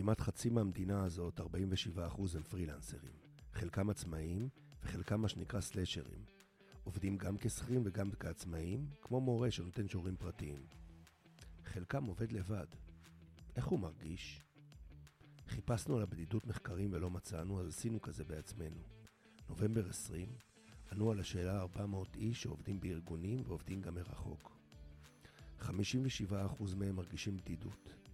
כמעט חצי מהמדינה הזאת, 47% הם פרילנסרים. חלקם עצמאים וחלקם מה שנקרא סלשרים. עובדים גם כשכירים וגם כעצמאים, כמו מורה שנותן שיעורים פרטיים. חלקם עובד לבד. איך הוא מרגיש? חיפשנו על הבדידות מחקרים ולא מצאנו, אז עשינו כזה בעצמנו. נובמבר 20, ענו על השאלה 400 איש שעובדים בארגונים ועובדים גם מרחוק. 57% מהם מרגישים בדידות.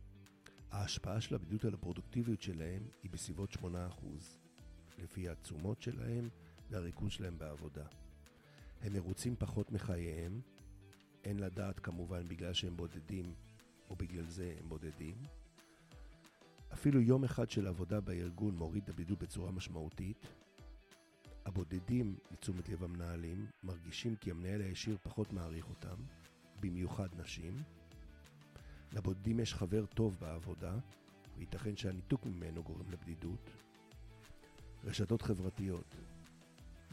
ההשפעה של הבדידות על הפרודוקטיביות שלהם היא בסביבות 8%, לפי התשומות שלהם והריכוז שלהם בעבודה. הם מרוצים פחות מחייהם, אין לדעת כמובן בגלל שהם בודדים או בגלל זה הם בודדים. אפילו יום אחד של עבודה בארגון מוריד את הבדידות בצורה משמעותית. הבודדים, לתשומת לב המנהלים, מרגישים כי המנהל הישיר פחות מעריך אותם, במיוחד נשים. לבודדים יש חבר טוב בעבודה, וייתכן שהניתוק ממנו גורם לבדידות. רשתות חברתיות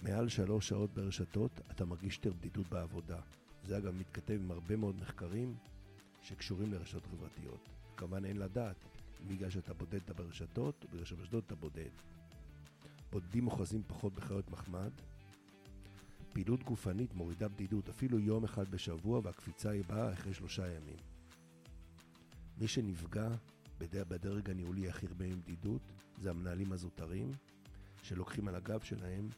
מעל שלוש שעות ברשתות אתה מרגיש יותר בדידות בעבודה. זה אגב מתכתב עם הרבה מאוד מחקרים שקשורים לרשתות חברתיות. כמובן אין לדעת בגלל שאתה בודד אתה ברשתות, בגלל שברשתות אתה בודד. בודדים אוחזים פחות בחיות מחמד. פעילות גופנית מורידה בדידות אפילו יום אחד בשבוע והקפיצה היא באה אחרי שלושה ימים. מי שנפגע בדרג הניהולי הכי הרבה עם בדידות זה המנהלים הזוטרים שלוקחים על הגב שלהם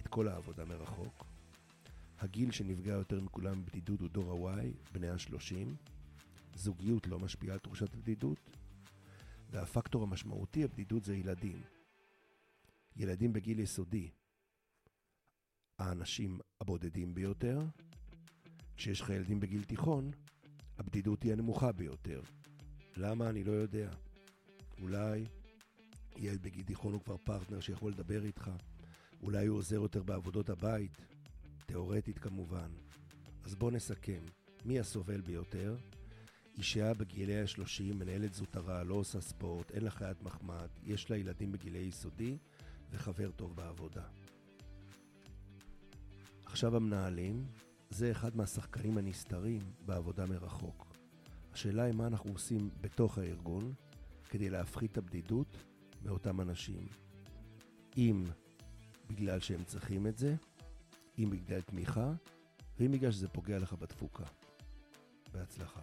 את כל העבודה מרחוק. הגיל שנפגע יותר מכולם בבדידות הוא דור ה-Y, בני ה-30. זוגיות לא משפיעה על תחושת הבדידות. והפקטור המשמעותי הבדידות זה ילדים. ילדים בגיל יסודי, האנשים הבודדים ביותר. כשיש לך ילדים בגיל תיכון, הבדידות היא הנמוכה ביותר. למה? אני לא יודע. אולי ילד בגיל תיכון הוא כבר פרטנר שיכול לדבר איתך. אולי הוא עוזר יותר בעבודות הבית, תאורטית כמובן. אז בוא נסכם, מי הסובל ביותר? אישה בגילי ה-30, מנהלת זוטרה, לא עושה ספורט, אין לה חיית מחמד, יש לה ילדים בגילי יסודי וחבר טוב בעבודה. עכשיו המנהלים, זה אחד מהשחקנים הנסתרים בעבודה מרחוק. השאלה היא מה אנחנו עושים בתוך הארגון כדי להפחית את הבדידות מאותם אנשים. אם בגלל שהם צריכים את זה, אם בגלל תמיכה, ואם בגלל שזה פוגע לך בתפוקה. בהצלחה.